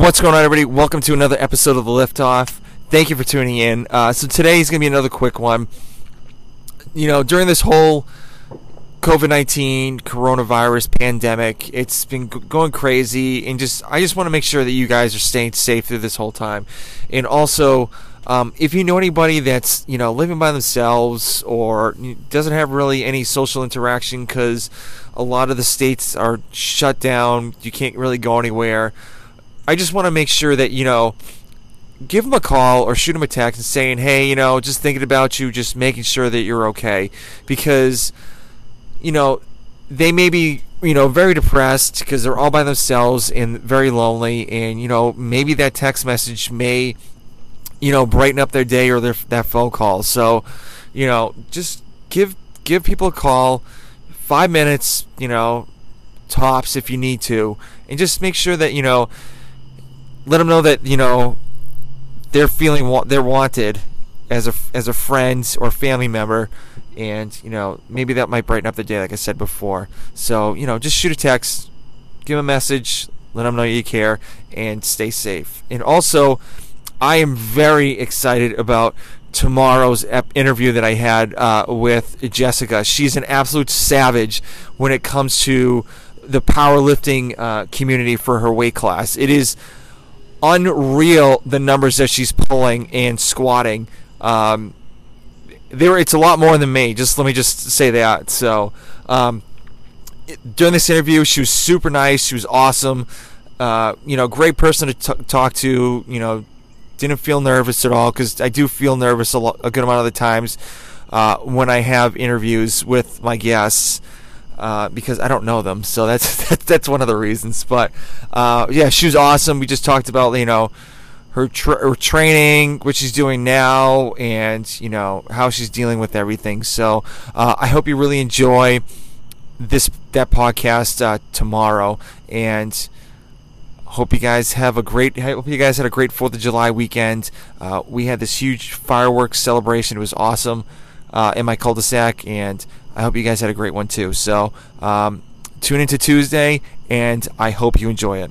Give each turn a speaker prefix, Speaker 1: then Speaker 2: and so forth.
Speaker 1: What's going on, everybody? Welcome to another episode of the Liftoff. Thank you for tuning in. Uh, so today is going to be another quick one. You know, during this whole COVID nineteen coronavirus pandemic, it's been g- going crazy, and just I just want to make sure that you guys are staying safe through this whole time, and also. Um, if you know anybody that's you know living by themselves or doesn't have really any social interaction because a lot of the states are shut down, you can't really go anywhere. I just want to make sure that you know, give them a call or shoot them a text and saying, hey, you know, just thinking about you, just making sure that you're okay, because you know they may be you know very depressed because they're all by themselves and very lonely, and you know maybe that text message may you know brighten up their day or their that phone call. So you know just give give people a call, five minutes, you know, tops if you need to, and just make sure that you know let them know that you know they're feeling wa- they're wanted as a as a friend or family member, and you know maybe that might brighten up the day, like I said before. So you know, just shoot a text, give them a message, let them know you care, and stay safe. And also, I am very excited about tomorrow's ep- interview that I had uh, with Jessica. She's an absolute savage when it comes to the powerlifting uh, community for her weight class. It is unreal the numbers that she's pulling and squatting. Um, there, it's a lot more than me. Just let me just say that. So, um, during this interview, she was super nice. She was awesome. Uh, you know, great person to t- talk to. You know, didn't feel nervous at all because I do feel nervous a, lo- a good amount of the times uh, when I have interviews with my guests. Uh, because I don't know them, so that's that's one of the reasons. But uh, yeah, she was awesome. We just talked about you know her, tra- her training, what she's doing now, and you know how she's dealing with everything. So uh, I hope you really enjoy this that podcast uh, tomorrow, and hope you guys have a great. Hope you guys had a great Fourth of July weekend. Uh, we had this huge fireworks celebration. It was awesome in my cul-de-sac, and I hope you guys had a great one too. So um, tune into Tuesday, and I hope you enjoy it.